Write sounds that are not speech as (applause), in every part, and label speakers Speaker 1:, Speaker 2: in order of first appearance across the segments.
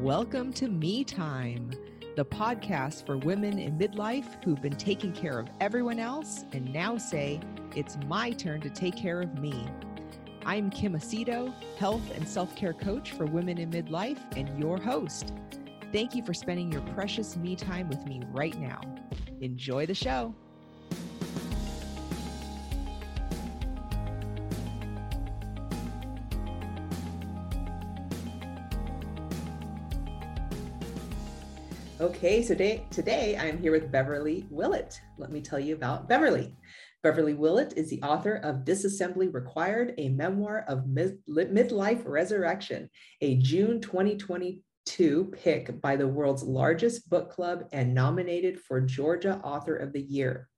Speaker 1: Welcome to Me Time, the podcast for women in midlife who've been taking care of everyone else and now say, it's my turn to take care of me. I'm Kim Aceto, health and self care coach for women in midlife, and your host. Thank you for spending your precious me time with me right now. Enjoy the show. Okay, so today, today I'm here with Beverly Willett. Let me tell you about Beverly. Beverly Willett is the author of Disassembly Required, a memoir of mid- midlife resurrection, a June 2022 pick by the world's largest book club and nominated for Georgia Author of the Year.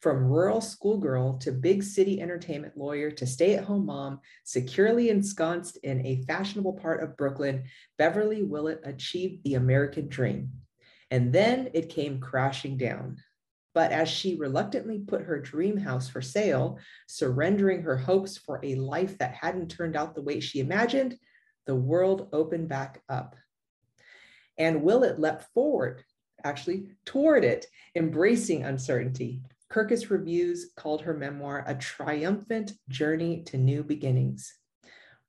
Speaker 1: From rural schoolgirl to big city entertainment lawyer to stay at home mom, securely ensconced in a fashionable part of Brooklyn, Beverly Willett achieved the American dream. And then it came crashing down. But as she reluctantly put her dream house for sale, surrendering her hopes for a life that hadn't turned out the way she imagined, the world opened back up. And Willett leapt forward, actually toward it, embracing uncertainty. Kirkus Reviews called her memoir a triumphant journey to new beginnings.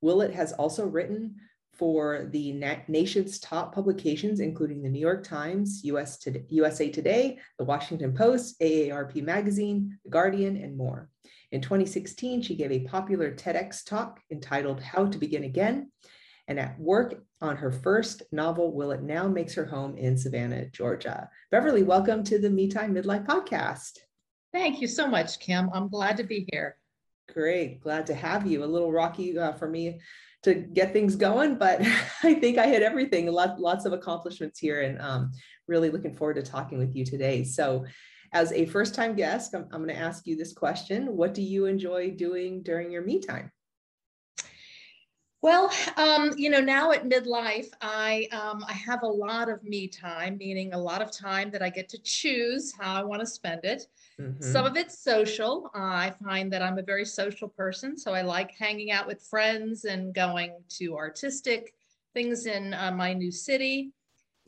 Speaker 1: Willett has also written for the na- nation's top publications, including the New York Times, US Today, USA Today, the Washington Post, AARP Magazine, The Guardian, and more. In 2016, she gave a popular TEDx talk entitled How to Begin Again. And at work on her first novel, Willett now makes her home in Savannah, Georgia. Beverly, welcome to the Me Time Midlife podcast.
Speaker 2: Thank you so much, Kim. I'm glad to be here.
Speaker 1: Great, glad to have you. A little rocky uh, for me to get things going, but (laughs) I think I hit everything. Lots, lots of accomplishments here, and um, really looking forward to talking with you today. So, as a first time guest, I'm, I'm going to ask you this question What do you enjoy doing during your me time?
Speaker 2: Well, um, you know, now at midlife, I um, I have a lot of me time, meaning a lot of time that I get to choose how I want to spend it. Mm-hmm. Some of it's social. Uh, I find that I'm a very social person, so I like hanging out with friends and going to artistic things in uh, my new city.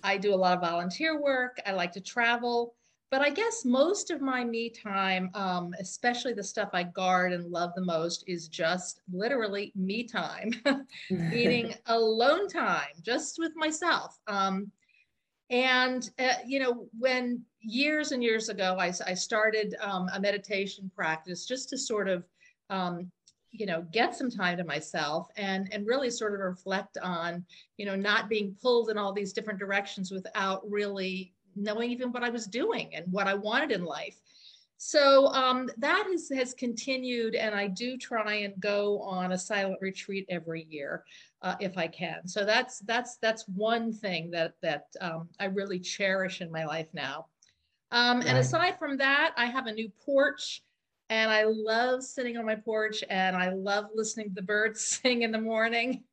Speaker 2: I do a lot of volunteer work. I like to travel. But I guess most of my me time, um, especially the stuff I guard and love the most, is just literally me time, (laughs) meaning (laughs) alone time, just with myself. Um, and, uh, you know, when years and years ago, I, I started um, a meditation practice just to sort of, um, you know, get some time to myself and, and really sort of reflect on, you know, not being pulled in all these different directions without really knowing even what I was doing and what I wanted in life. So um, that has, has continued, and I do try and go on a silent retreat every year uh, if I can. So that's that's that's one thing that that um, I really cherish in my life now. Um, and aside from that, I have a new porch, and I love sitting on my porch, and I love listening to the birds (laughs) sing in the morning.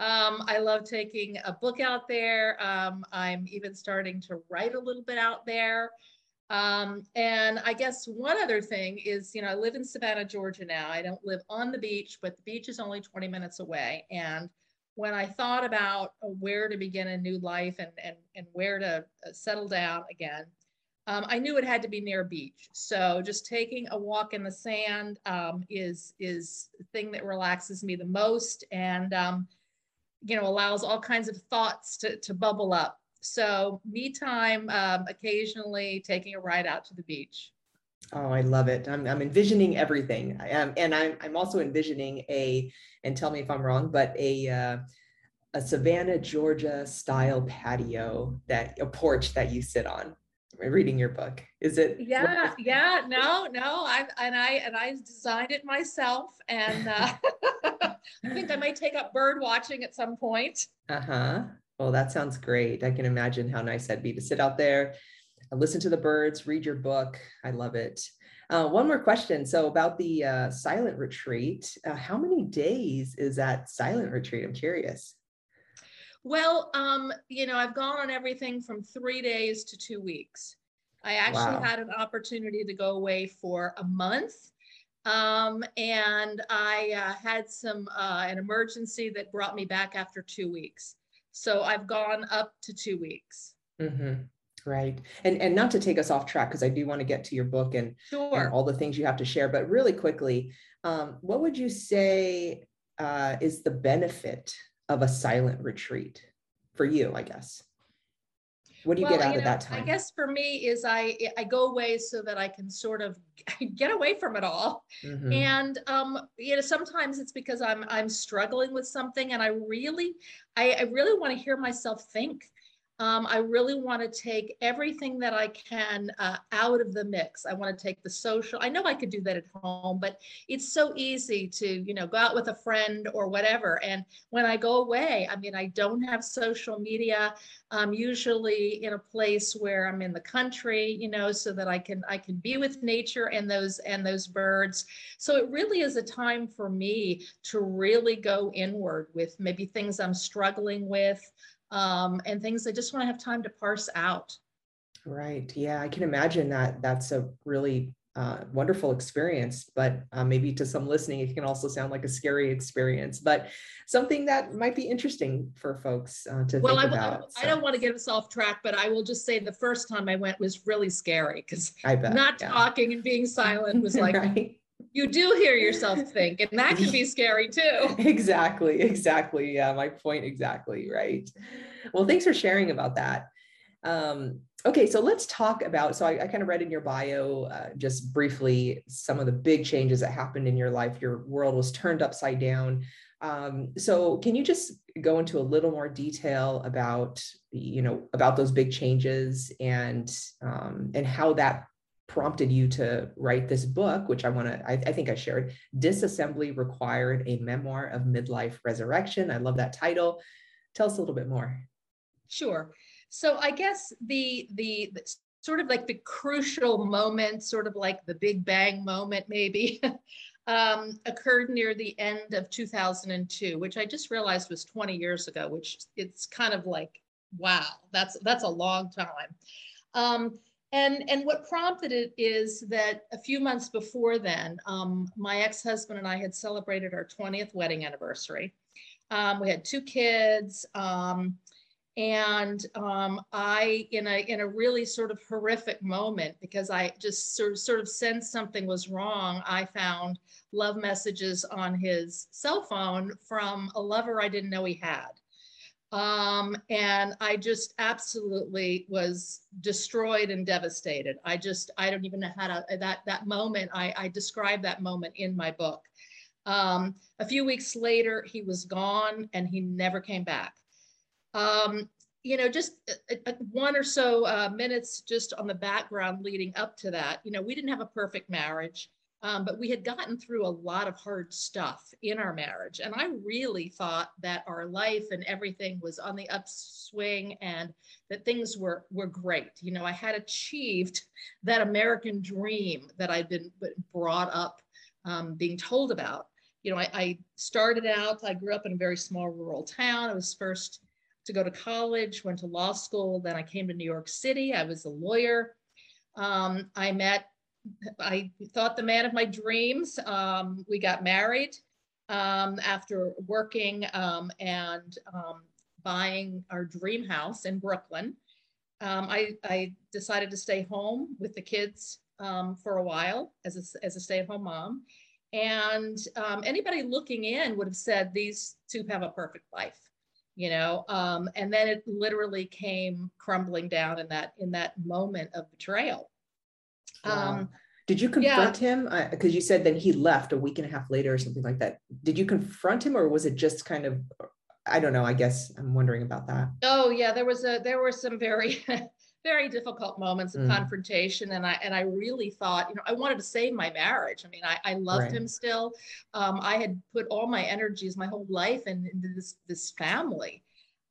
Speaker 2: Um, I love taking a book out there. Um, I'm even starting to write a little bit out there. Um, and I guess one other thing is, you know, I live in Savannah, Georgia now. I don't live on the beach, but the beach is only 20 minutes away. And when I thought about where to begin a new life and, and, and where to uh, settle down again, um, I knew it had to be near a beach. So just taking a walk in the sand um, is, is the thing that relaxes me the most. And um, you know, allows all kinds of thoughts to, to bubble up. So me time, um, occasionally taking a ride out to the beach.
Speaker 1: Oh, I love it. I'm, I'm envisioning everything. I am, and I'm, I'm also envisioning a, and tell me if I'm wrong, but a, uh, a Savannah, Georgia style patio that a porch that you sit on reading your book? Is it
Speaker 2: yeah yeah no no i and i and i designed it myself and uh, (laughs) i think i might take up bird watching at some point.
Speaker 1: Uh-huh. Well that sounds great. I can imagine how nice that'd be to sit out there listen to the birds read your book. I love it. Uh, one more question. So about the uh, silent retreat uh, how many days is that silent retreat? I'm curious
Speaker 2: well, um, you know, I've gone on everything from three days to two weeks. I actually wow. had an opportunity to go away for a month. Um, and I uh, had some uh, an emergency that brought me back after two weeks. So I've gone up to two weeks.
Speaker 1: Mm-hmm. Right. And and not to take us off track, because I do want to get to your book and, sure. and all the things you have to share, but really quickly, um, what would you say uh, is the benefit of a silent retreat for you, I guess? What do you well, get out you of that time?
Speaker 2: I guess for me is I I go away so that I can sort of (laughs) get away from it all. Mm-hmm. And um, you know, sometimes it's because I'm I'm struggling with something and I really I, I really want to hear myself think. Um, I really want to take everything that I can uh, out of the mix. I want to take the social. I know I could do that at home, but it's so easy to, you know, go out with a friend or whatever. And when I go away, I mean, I don't have social media. I'm usually in a place where I'm in the country, you know, so that I can I can be with nature and those and those birds. So it really is a time for me to really go inward with maybe things I'm struggling with um, and things I just want to have time to parse out.
Speaker 1: Right. Yeah, I can imagine that that's a really uh, wonderful experience, but uh, maybe to some listening, it can also sound like a scary experience, but something that might be interesting for folks uh, to well, think I, about.
Speaker 2: I, so. I don't want to get us off track, but I will just say the first time I went was really scary because not yeah. talking and being silent was (laughs) like, right you do hear yourself think and that can be scary too. (laughs)
Speaker 1: Exactly exactly. Yeah my point exactly right. Well thanks for sharing about that. Um, okay so let's talk about so i, I kind of read in your bio uh, just briefly some of the big changes that happened in your life. Your world was turned upside down. Um, so can you just go into a little more detail about you know about those big changes and um, and how that prompted you to write this book, which I want to, I, I, think I shared. Disassembly Required a Memoir of Midlife Resurrection. I love that title. Tell us a little bit more.
Speaker 2: Sure. So I guess the, the, the sort of like the crucial moment, sort of like the Big Bang moment, maybe. (laughs) um, occurred near the end of 2002, which I just realized was 20 years ago, which it's kind of like, wow, that's that's a long time. Um, and, and what prompted it is that a few months before then, um, my ex-husband and I had celebrated our 20th wedding anniversary. Um, we had two kids, um, and um, I, in a in a really sort of horrific moment, because I just sort of, sort of sensed something was wrong, I found love messages on his cell phone from a lover I didn't know he had. Um, and I just absolutely was destroyed and devastated. I just, I don't even know how to, that, that moment, I, I describe that moment in my book. Um, a few weeks later, he was gone and he never came back. Um, you know, just a, a, one or so uh, minutes just on the background leading up to that, you know, we didn't have a perfect marriage. Um, but we had gotten through a lot of hard stuff in our marriage. And I really thought that our life and everything was on the upswing and that things were, were great. You know, I had achieved that American dream that I'd been brought up um, being told about. You know, I, I started out, I grew up in a very small rural town. I was first to go to college, went to law school. Then I came to New York City. I was a lawyer. Um, I met I thought the man of my dreams. Um, we got married um, after working um, and um, buying our dream house in Brooklyn. Um, I, I, decided to stay home with the kids um, for a while as a, as a stay-at-home mom. And anybody looking in would have said these two have a perfect life you know um, and then it literally came crumbling down in that in that moment of betrayal
Speaker 1: um, Did you confront yeah. him? Because you said then he left a week and a half later or something like that. Did you confront him, or was it just kind of? I don't know. I guess I'm wondering about that.
Speaker 2: Oh yeah, there was a there were some very (laughs) very difficult moments of mm. confrontation and i and i really thought you know i wanted to save my marriage i mean i, I loved right. him still um, i had put all my energies my whole life in, into this this family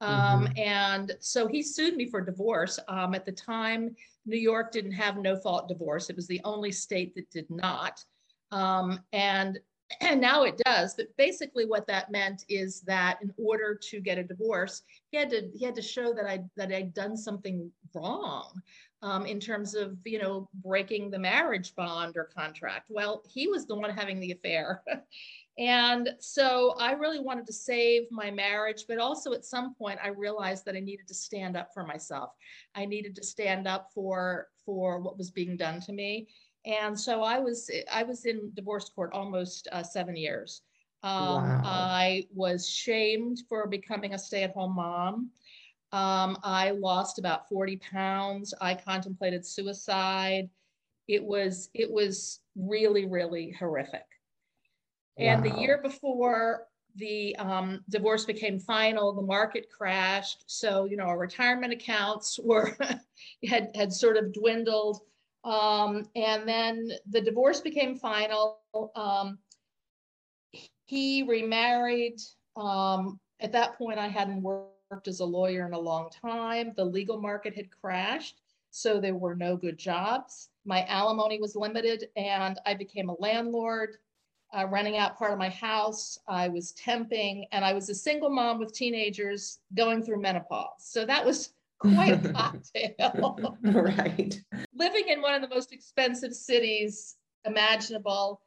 Speaker 2: um, mm-hmm. and so he sued me for divorce um, at the time New York didn't have no fault divorce. It was the only state that did not. Um, and, (clears throat) and now it does. But basically what that meant is that in order to get a divorce, he had to, he had to show that I, that I'd done something wrong. um, in terms of you know breaking the marriage bond or contract well he was the one having the affair (laughs) and so i really wanted to save my marriage but also at some point i realized that i needed to stand up for myself i needed to stand up for for what was being done to me and so i was i was in divorce court almost uh, seven years um, wow. i was shamed for becoming a stay-at-home mom um, I lost about 40 pounds. I contemplated suicide. It was it was really really horrific. Wow. And the year before the um, divorce became final, the market crashed. So you know our retirement accounts were (laughs) had had sort of dwindled. Um, and then the divorce became final. Um, he remarried. Um, at that point, I hadn't worked as a lawyer in a long time. The legal market had crashed, so there were no good jobs. My alimony was limited, and I became a landlord, uh, renting out part of my house. I was temping, and I was a single mom with teenagers going through menopause. So that was (laughs) quite a cocktail.
Speaker 1: right.
Speaker 2: Living in one of the most expensive cities imaginable.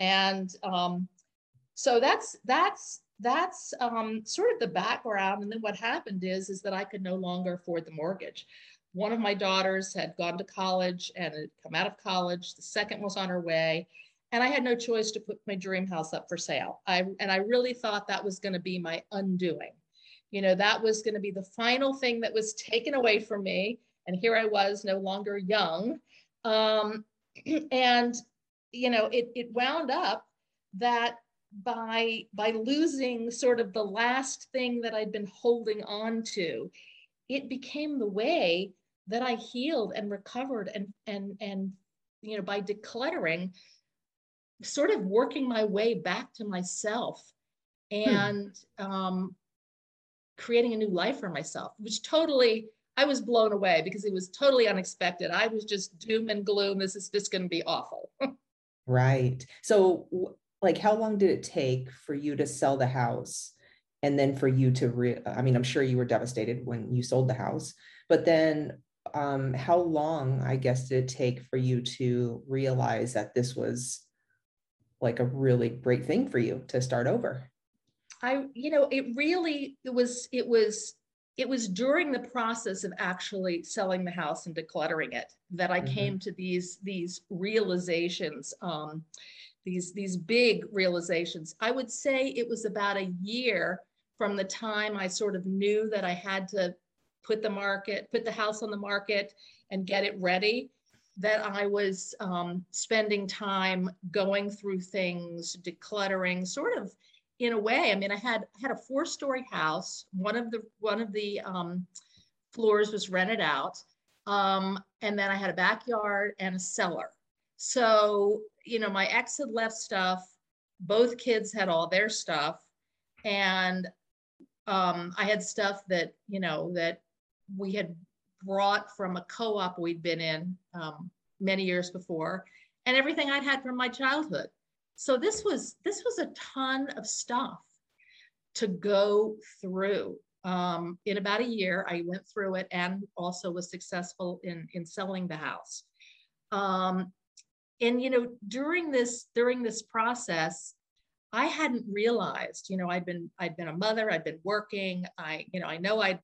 Speaker 2: And um, so that's that's that's um, sort of the background. And then what happened is, is that I could no longer afford the mortgage. One of my daughters had gone to college and had come out of college. The second was on her way. And I had no choice to put my dream house up for sale. I, and I really thought that was going to be my undoing. You know, that was going to be the final thing that was taken away from me. And here I was, no longer young. Um, (clears throat) and, you know, it, it wound up that by by losing sort of the last thing that I'd been holding on to, it became the way that I healed and recovered and and and you know by decluttering, sort of working my way back to myself hmm. and hmm. um, creating a new life for myself, which totally I was blown away because it was totally unexpected. I was just doom and gloom. This is just going to be awful. (laughs)
Speaker 1: right. So like how long did it take for you to sell the house and then for you to re- i mean i'm sure you were devastated when you sold the house but then um, how long i guess did it take for you to realize that this was like a really great thing for you to start over
Speaker 2: i you know it really it was it was it was during the process of actually selling the house and decluttering it that i mm-hmm. came to these these realizations um, these these big realizations i would say it was about a year from the time i sort of knew that i had to put the market put the house on the market and get it ready that i was um, spending time going through things decluttering sort of in a way i mean i had had a four story house one of the one of the um, floors was rented out um, and then i had a backyard and a cellar so you know, my ex had left stuff. Both kids had all their stuff. And um, I had stuff that, you know, that we had brought from a co op we'd been in um, many years before, and everything I'd had from my childhood. So this was this was a ton of stuff to go through. Um, in about a year, I went through it and also was successful in in selling the house. Um, and you know during this during this process i hadn't realized you know i'd been i'd been a mother i'd been working i you know i know i'd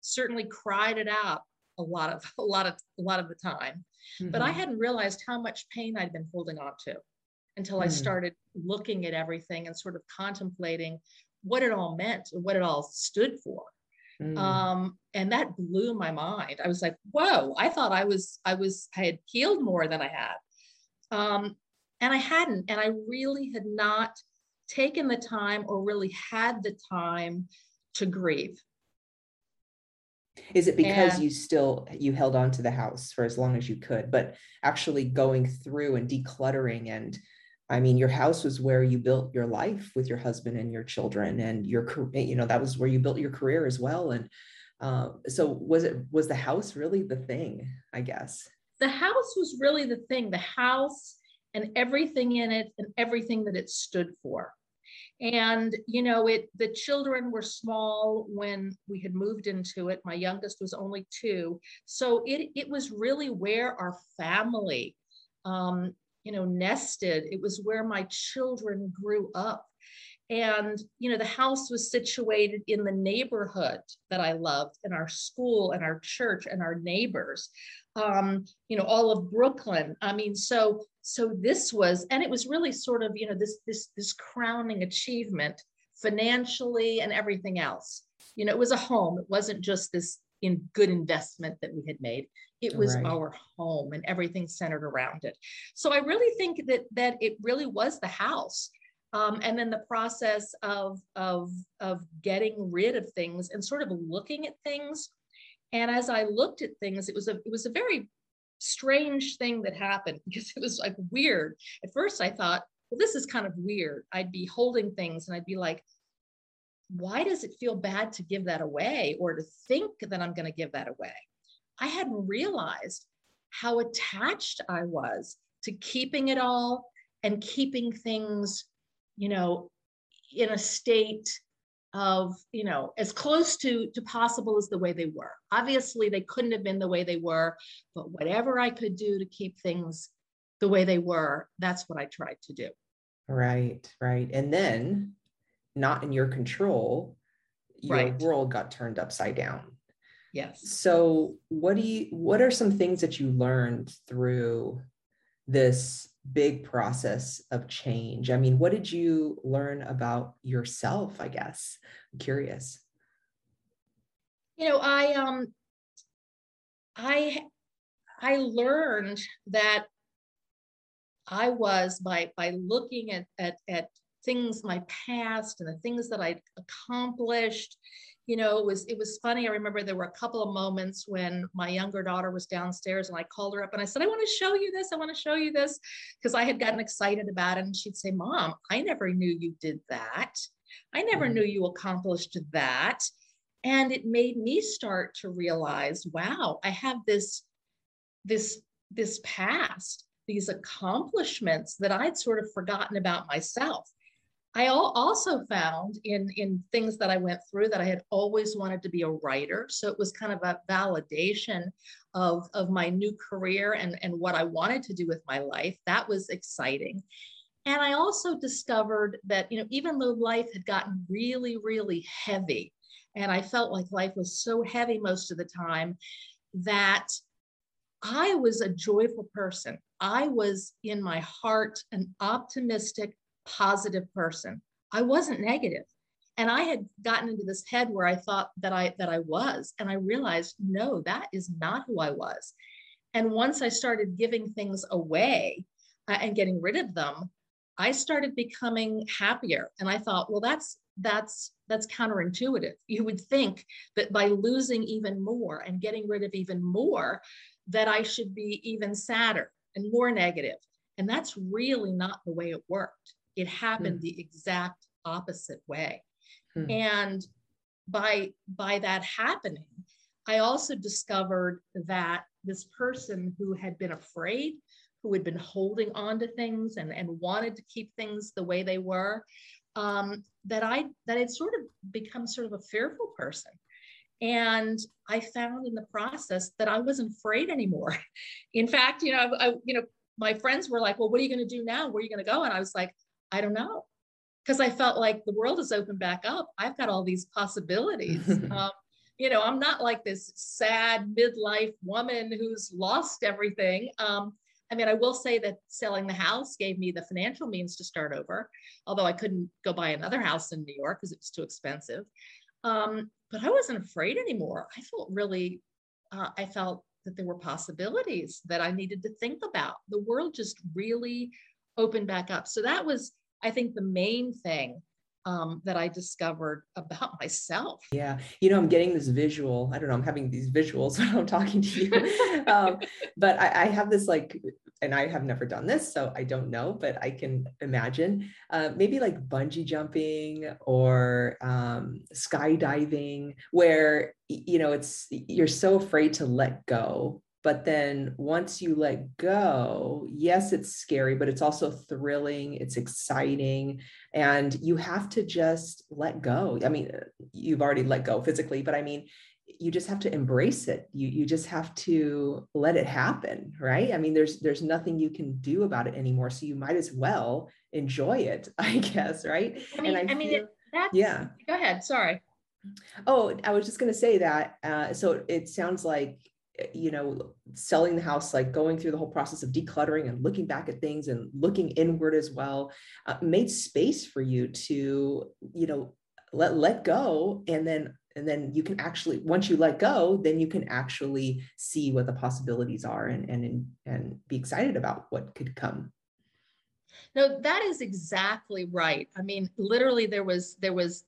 Speaker 2: certainly cried it out a lot of (laughs) a lot of a lot of the time mm-hmm. but i mm-hmm. hadn't realized how much pain i'd been holding on to until mm. i started looking at everything and sort of contemplating what it all meant and what it all stood for mm. um, and that blew my mind i was like whoa i thought i was i was i had healed more than i had um, and I hadn't, and I really had not taken the time or really had the time to grieve.
Speaker 1: Is it because and, you still you held on to the house for as long as you could, but actually going through and decluttering and I mean, your house was where you built your life with your husband and your children, and your you know that was where you built your career as well. And uh, so, was it was the house really the thing? I guess
Speaker 2: the house was really the thing, the house and everything in it and everything that it stood for. And, you know, it the children were small when we had moved into it. My youngest was only two. So it, it was really where our family, um, you know, nested. It was where my children grew up. And, you know, the house was situated in the neighborhood that I loved, and our school and our church and our neighbors, um, you know, all of Brooklyn. I mean, so so this was and it was really sort of you know this this this crowning achievement financially and everything else. You know it was a home. It wasn't just this in good investment that we had made. It was right. our home and everything centered around it. So i really think that that it really was the house um, and then the process of of of getting rid of things and sort of looking at things and as i looked at things it was a it was a very strange thing that happened (laughs) because it was like weird. At first, I thought, well, this is kind of weird. I'd be holding things and I'd be like, why does it feel bad to give that away or to think that I'm going to give that away? I hadn't realized how attached I was to keeping it all and keeping things, you know, in a state of you know as close to to possible as the way they were. Obviously they couldn't have been the way they were but whatever i could do to keep things the way they were that's what i tried to do.
Speaker 1: Right right. And then not in your control your right. world got turned upside down.
Speaker 2: Yes.
Speaker 1: So what do you what are some things that you learned through this big process of change. I mean, what did you learn about yourself, I guess? I'm curious.
Speaker 2: You know, I um I I learned that I was by by looking at at at things my past and the things that I'd accomplished you know, it was it was funny. I remember there were a couple of moments when my younger daughter was downstairs and I called her up and I said, I want to show you this. I want to show you this because I had gotten excited about it. And she'd say, Mom, I never knew you did that. I never mm-hmm. knew you accomplished that. And it made me start to realize, wow, I have this, this, this past, these accomplishments that I'd sort of forgotten about myself. I also found in, in things that I went through that I had always wanted to be a writer. So it was kind of a validation of, of my new career and, and what I wanted to do with my life. That was exciting. And I also discovered that, you know, even though life had gotten really, really heavy, and I felt like life was so heavy most of the time that I was a joyful person. I was in my heart an optimistic, positive person. I wasn't negative. And I had gotten into this head where I thought that I that I was and I realized no, that is not who I was. And once I started giving things away uh, and getting rid of them, I started becoming happier. And I thought, well, that's that's that's counterintuitive. You would think that by losing even more and getting rid of even more, that I should be even sadder and more negative. And that's really not the way it worked. It happened mm. the exact opposite way. Mm. And by by that happening, I also discovered that this person who had been afraid, who had been holding on to things and, and wanted to keep things the way they were, um, that I that had sort of become sort of a fearful person. And I found in the process that I wasn't afraid anymore. (laughs) In fact, you know, I, you know, my friends were like, "Well, what are you going to do now? Where are you going to go?" And I was like, I don't know. Because I felt like the world is open back up. I've got all these possibilities. (laughs) um, you know, I'm not like this sad midlife woman who's lost everything. Um, I mean, I will say that selling the house gave me the financial means to start over, although I couldn't go buy another house in New York because it was too expensive. Um, but I wasn't afraid anymore. I felt really, uh, I felt that there were possibilities that I needed to think about. The world just really opened back up. So that was I think the main thing um, that I discovered about (laughs) myself.
Speaker 1: Yeah. You know, I'm getting this visual. I don't know, I'm having these visuals (laughs) when I'm talking to you. (laughs) um, but I, I, have this like, and I have never done this, so I don't know, but I can imagine uh, maybe like bungee jumping or um, skydiving, where, you know, it's, you're so afraid to let go but then once you let go yes it's scary but it's also thrilling it's exciting and you have to just let go. I mean you've already let go physically but i mean you just have to embrace it. You you just have to let it happen right? I mean there's there's nothing you can do about it anymore so you might as well enjoy it (laughs) i guess right?
Speaker 2: I mean
Speaker 1: and
Speaker 2: i, I mean that's yeah. Go ahead sorry.
Speaker 1: Oh i was just going to say that uh, so it sounds like you know selling the house like going through the whole process of decluttering and looking back at things and looking inward as well uh, made space for you to you know let let go and then and then you can actually once you let go then you can actually see what the possibilities are and and and be excited about what could come.
Speaker 2: No that is exactly right. I mean literally there was there was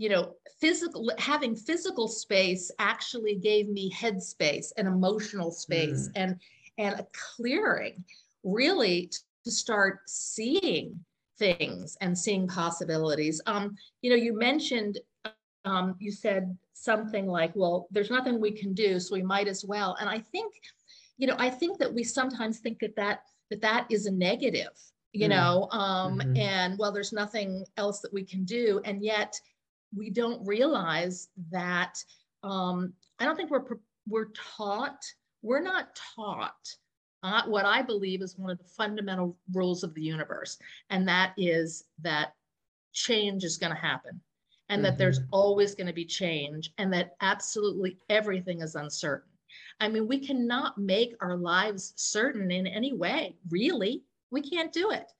Speaker 2: you know physical having physical space actually gave me head space and emotional space mm. and and a clearing really to start seeing things and seeing possibilities um you know you mentioned um, you said something like, well, there's nothing we can do, so we might as well. And I think, you know, I think that we sometimes think that that that, that is a negative, you mm. know, um, mm-hmm. and well, there's nothing else that we can do. And yet we don't realize that um, I don't think we're we're taught, we're not taught uh, what I believe is one of the fundamental rules of the universe, and that is that change is going to happen and mm-hmm. that there's mm-hmm. always going to be change and that absolutely everything is uncertain. I mean, we cannot make our lives certain in any way, really. We can't do it.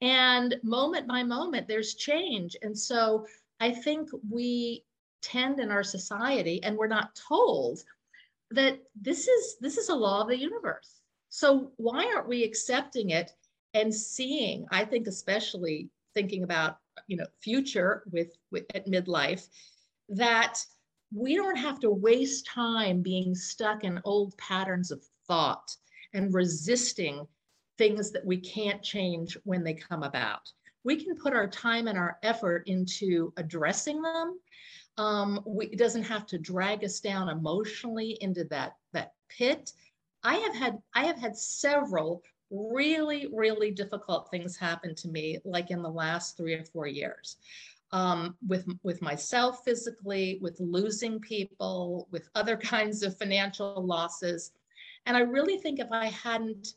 Speaker 2: And moment by moment, there's change. And so I think we tend in our society, and we're not told that this is this is a law of the universe. So why aren't we accepting it and seeing? I think especially thinking about you know future with, with at midlife that we don't have to waste time being stuck in old patterns of thought and resisting things that we can't change when they come about. We can put our time and our effort into addressing them. Um, we, it doesn't have to drag us down emotionally into that that pit. I have had I have had several really, really difficult things happen to me, like in the last three or four years. Um, with with myself physically, with losing people, with other (laughs) kinds of financial losses, and I really think if I hadn't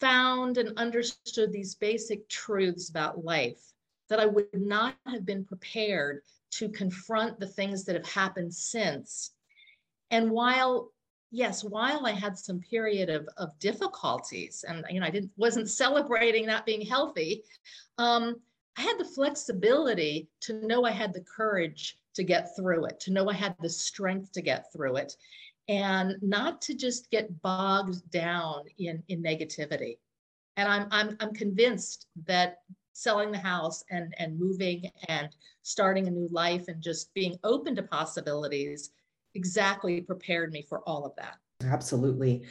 Speaker 2: found and understood these basic truths about life, that I would not have been prepared to confront the things that have happened since. And while yes, while I had some period of, of difficulties and you know I didn't wasn't celebrating not being healthy, um, I had the flexibility to know I had the courage to get through it, to know I had the strength to get through it, and not to just get bogged down in, in negativity. And I'm, I'm, I'm convinced that selling the house and, and moving and starting a new life and just being open to possibilities exactly prepared me for all of that.
Speaker 1: Absolutely.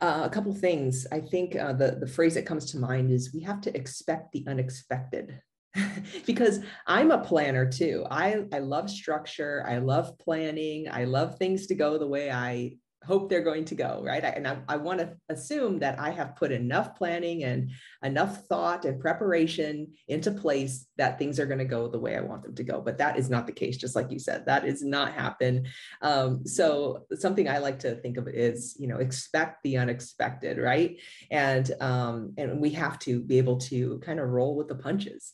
Speaker 1: Uh, a couple things. I think uh, the the phrase that comes to mind is we have to expect the unexpected. (laughs) because I'm a planner too. I I love structure. I love planning. I love things to go the way I hope they're going to go right I, and I, I want to assume that i have put enough planning and enough thought and preparation into place that things are going to go the way i want them to go but that is not the case just like you said that is not happen um, so something i like to think of is you know expect the unexpected right and um, and we have to be able to kind of roll with the punches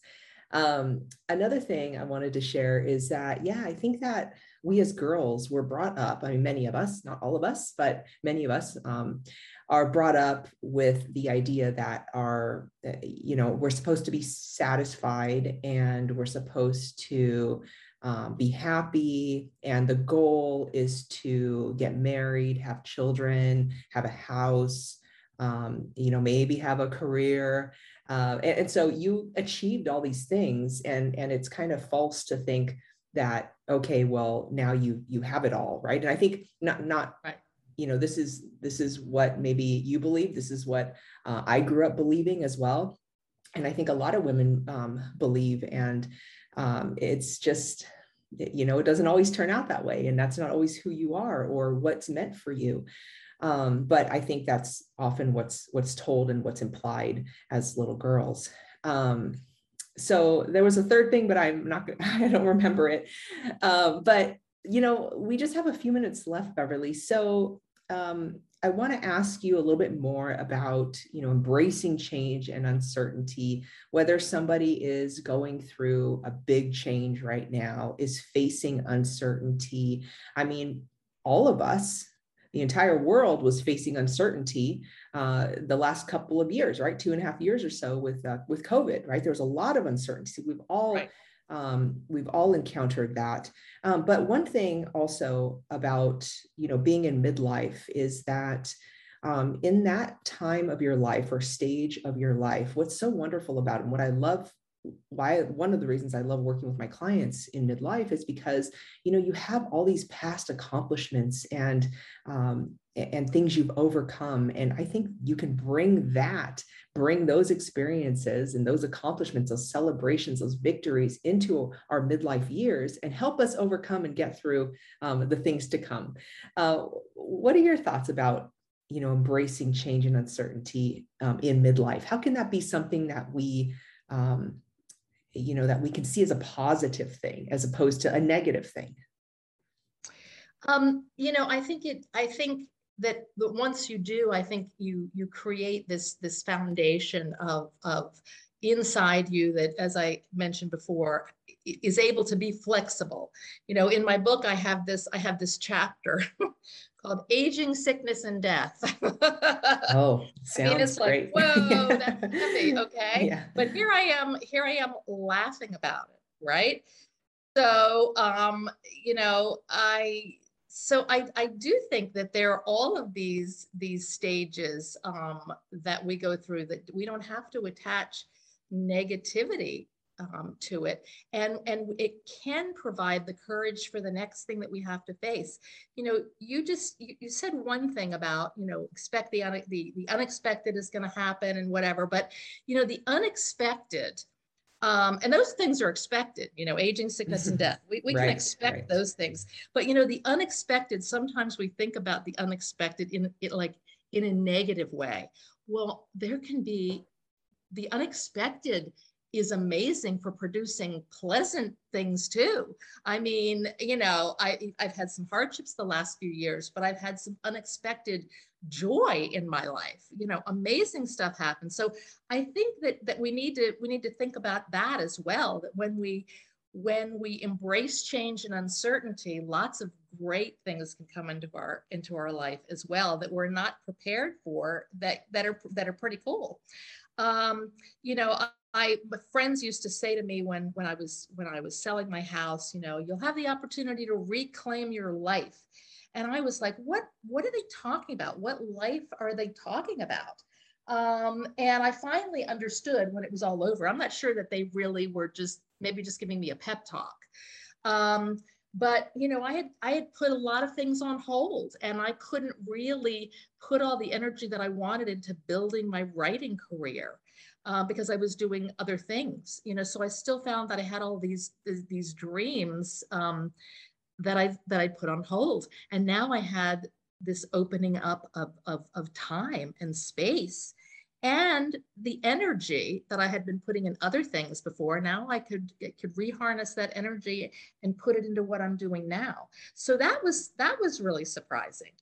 Speaker 1: um, another thing i wanted to share is that yeah i think that we as girls were brought up, I mean, many of us, not all of us, but many of us um, are brought up with the idea that our, uh, you know, we're supposed to be satisfied and we're supposed to um, be happy. And the goal is to get married, have children, have a house, um, you know, maybe have a career. Uh, and, and so you achieved all these things and, and it's kind of false to think that okay well now you you have it all right? And i think not not right. you know this is this is what maybe you believe this is what uh, i grew up believing as well. And i think a lot of women um, believe and um, it's just you know it doesn't always turn out that way and that's not always who you are or what's meant for you Um, but I think that's often what's what's told and what's implied as little girls. Um, so there was a third thing, but I'm not. (laughs) I don't remember it. Um, but you know, we just have a few minutes left, Beverly. So um, I want to ask you a little bit more about, you know, embracing change and uncertainty, whether somebody is going through a big change right now, is facing uncertainty. I mean, all of us, the entire world was facing uncertainty uh, the last couple of years, right? Two and a half years or so with uh, with COVID, right? There was a lot of uncertainty. We've all right um, we've all encountered that um, but one thing also about you know being in midlife is that um, in that time of your life or stage of your life what's so wonderful about it and what i love why one of the reasons I love working with my clients in midlife is because you know you have all these past accomplishments and um, and things you've overcome and I think you can bring that bring those experiences and those accomplishments those celebrations those victories into our midlife years and help us overcome and get through um, the things to come. Uh, what are your thoughts about you know embracing change and uncertainty um, in midlife? How can that be something that we um, you know that we can see as a positive thing as opposed to a negative thing?
Speaker 2: Um, you know i think it i think that once you do i think you you create this this foundation of of inside you that as i mentioned before is able to be flexible. You know in my book i have this i have this chapter (laughs) called Aging, Sickness, and Death. (laughs)
Speaker 1: oh, sounds I mean, it's great.
Speaker 2: like, whoa, that's (laughs) heavy. Okay. Yeah. But here I am, here I am laughing about it, right? So um, you know, I so I, I do think that there are all of these these stages um, that we go through that we don't have to attach negativity um, to it and and it can provide the courage for the next thing that we have to face you know you just you, you said one thing about you know expect the the, the unexpected is going to happen and whatever but you know the unexpected um, and those things are expected, you know, aging, sickness, and (laughs) death. We, we right, can expect right. those things. But, you know, the unexpected, sometimes we think about the unexpected in it like in a negative way. Well, there can be the unexpected is amazing for producing pleasant things too. I mean, you know, I, I've had some hardships the last few years, but I've had some unexpected joy in my life. You know, amazing stuff happens. So I think that that we need to we need to think about that as well. That when we when we embrace change and uncertainty, lots of great things can come into our into our life as well that we're not prepared for that that are that are pretty cool. Um, you know, My friends used to say to me when when I was when I was selling my house, you know, you'll have the opportunity to reclaim your life. And I was like, what what are they talking about? What life are they talking about? Um, and I finally understood when it was all over. I'm not sure that they really were just maybe just giving me a pep talk. Um, but you know, I had I had put a lot of things on hold, and I couldn't really put all the energy that I wanted into building my writing career uh, because I was doing other things, you know. So I still found that I had all these these dreams um, that I that I put on hold, and now I had this opening up of, of, of time and space and the energy that I had been putting in other things before. Now I could could reharness that energy and put it into what I'm doing now. So that was that was really surprising.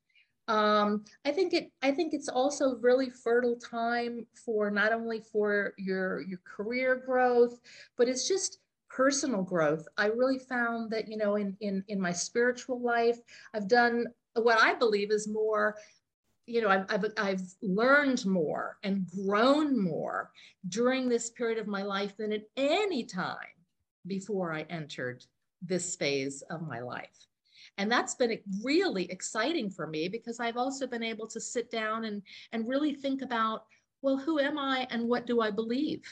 Speaker 2: Um, I think it. I think it's also really fertile time for not only for your your career growth, but it's just personal growth. I really found that you know in in in my spiritual life, I've done what I believe is more. You know, I've, I've I've learned more and grown more during this period of my life than at any time before I entered this phase of my life. And that's been really exciting for me because I've also been able to sit down and, and really think about, well, who am I and what do I believe?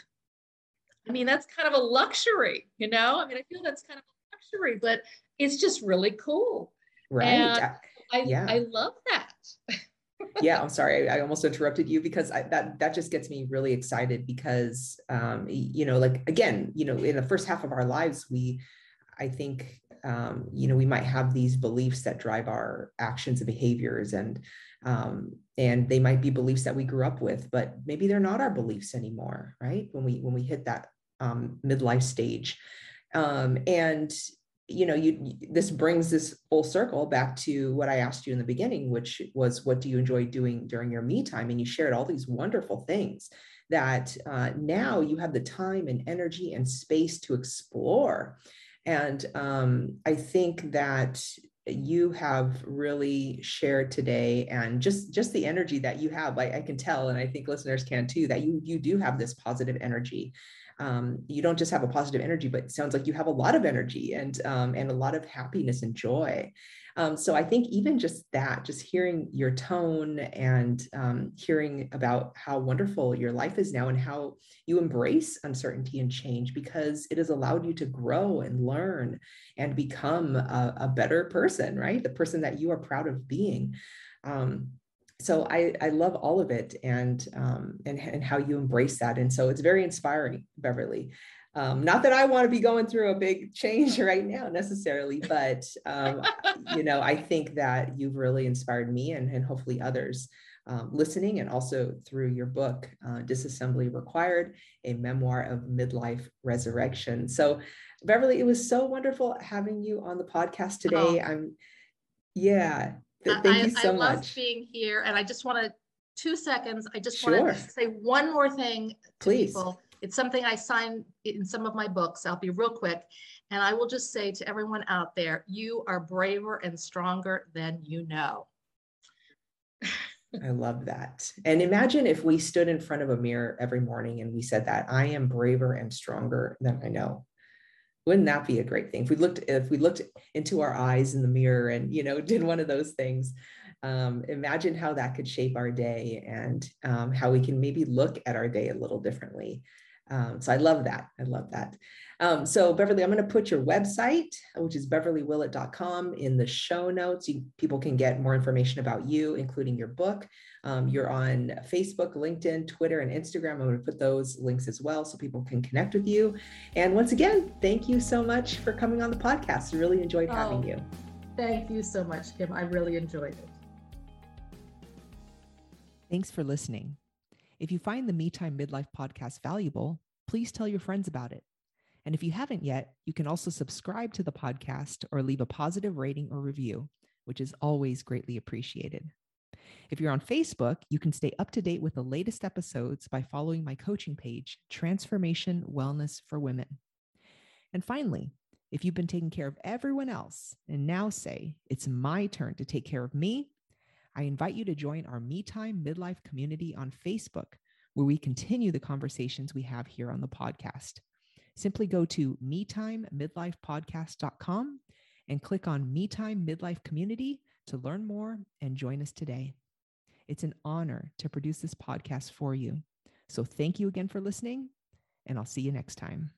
Speaker 2: I mean, that's kind of a luxury, you know? I mean, I feel that's kind of a luxury, but it's just really cool.
Speaker 1: Right.
Speaker 2: And I, yeah. I love that. (laughs)
Speaker 1: yeah, I'm sorry. I, I, almost interrupted you because I, that that just gets me really excited because um, you know, like again, you know, in the first half of our lives, we I think um, you know we might have these beliefs that drive our actions and behaviors and Um, and they might be beliefs that we grew up with, but maybe they're not our beliefs anymore, right? When we when we hit that um, midlife stage. Um, and you know you this brings this full circle back to what i asked you in the beginning which was what do you enjoy doing during your me time and you shared all these wonderful things that uh, now you have the time and energy and space to explore and um, i think that you have really shared today and just just the energy that you have I, I can tell and i think listeners can too that you you do have this positive energy um, you don't just have a positive energy, but it sounds like you have a lot of energy and um, and a lot of happiness and joy. Um, so I think even just that, just hearing your tone and um, hearing about how wonderful your life is now and how you embrace uncertainty and change because it has allowed you to grow and learn and become a, a better person, right? The person that you are proud of being. Um, so I, I love all of it and, um, and, and how you embrace that. And so it's very inspiring, Beverly. Um, not that I want to be going through a big change (laughs) right now necessarily, but um, you know, I think that you've really inspired me and, and hopefully others um, listening, and also through your book, uh, "Disassembly Required: A Memoir of Midlife Resurrection." So, Beverly, it was so wonderful having you on the podcast today. Oh. I'm, yeah, Thank
Speaker 2: I,
Speaker 1: you so
Speaker 2: I
Speaker 1: much.
Speaker 2: love being here, and I just want to two seconds. I just want to say one more thing to
Speaker 1: Please.
Speaker 2: people. It's something I sign in some of my books. I'll be real quick. And I will just say to everyone out there, you are braver and stronger than you know.
Speaker 1: I love that. And imagine if we stood in front of a mirror every morning and we said that I am braver and stronger than I know wouldn't that be a great thing? If we looked if we looked into our eyes in the mirror and you know (laughs) did one of those things um, imagine how that could shape our day and um, how we can maybe look at our day a little differently um, so I love that. I love that. Um, so Beverly, I'm going to put your website, which is beverlywillett.com in the show notes. You, people can get more information about you, including your book. Um, you're on Facebook, LinkedIn, Twitter, and Instagram. I'm going to put those links as well so people can connect with you. And once again, thank you so much for coming on the podcast. I really enjoyed oh, having you.
Speaker 2: Thank you so much, Kim. I really enjoyed it.
Speaker 1: Thanks for listening. If you find the Me Time Midlife podcast valuable, please tell your friends about it. And if you haven't yet, you can also subscribe to the podcast or leave a positive rating or review, which is always greatly appreciated. If you're on Facebook, you can stay up to date with the latest episodes by following my coaching page, Transformation Wellness for Women. And finally, if you've been taking care of everyone else and now say, it's my turn to take care of me, I invite you to join our Me Time Midlife community on Facebook, where we continue the conversations we have here on the podcast. Simply go to metimemidlifepodcast.com and click on Me Time Midlife Community to learn more and join us today. It's an honor to produce this podcast for you. So thank you again for listening, and I'll see you next time.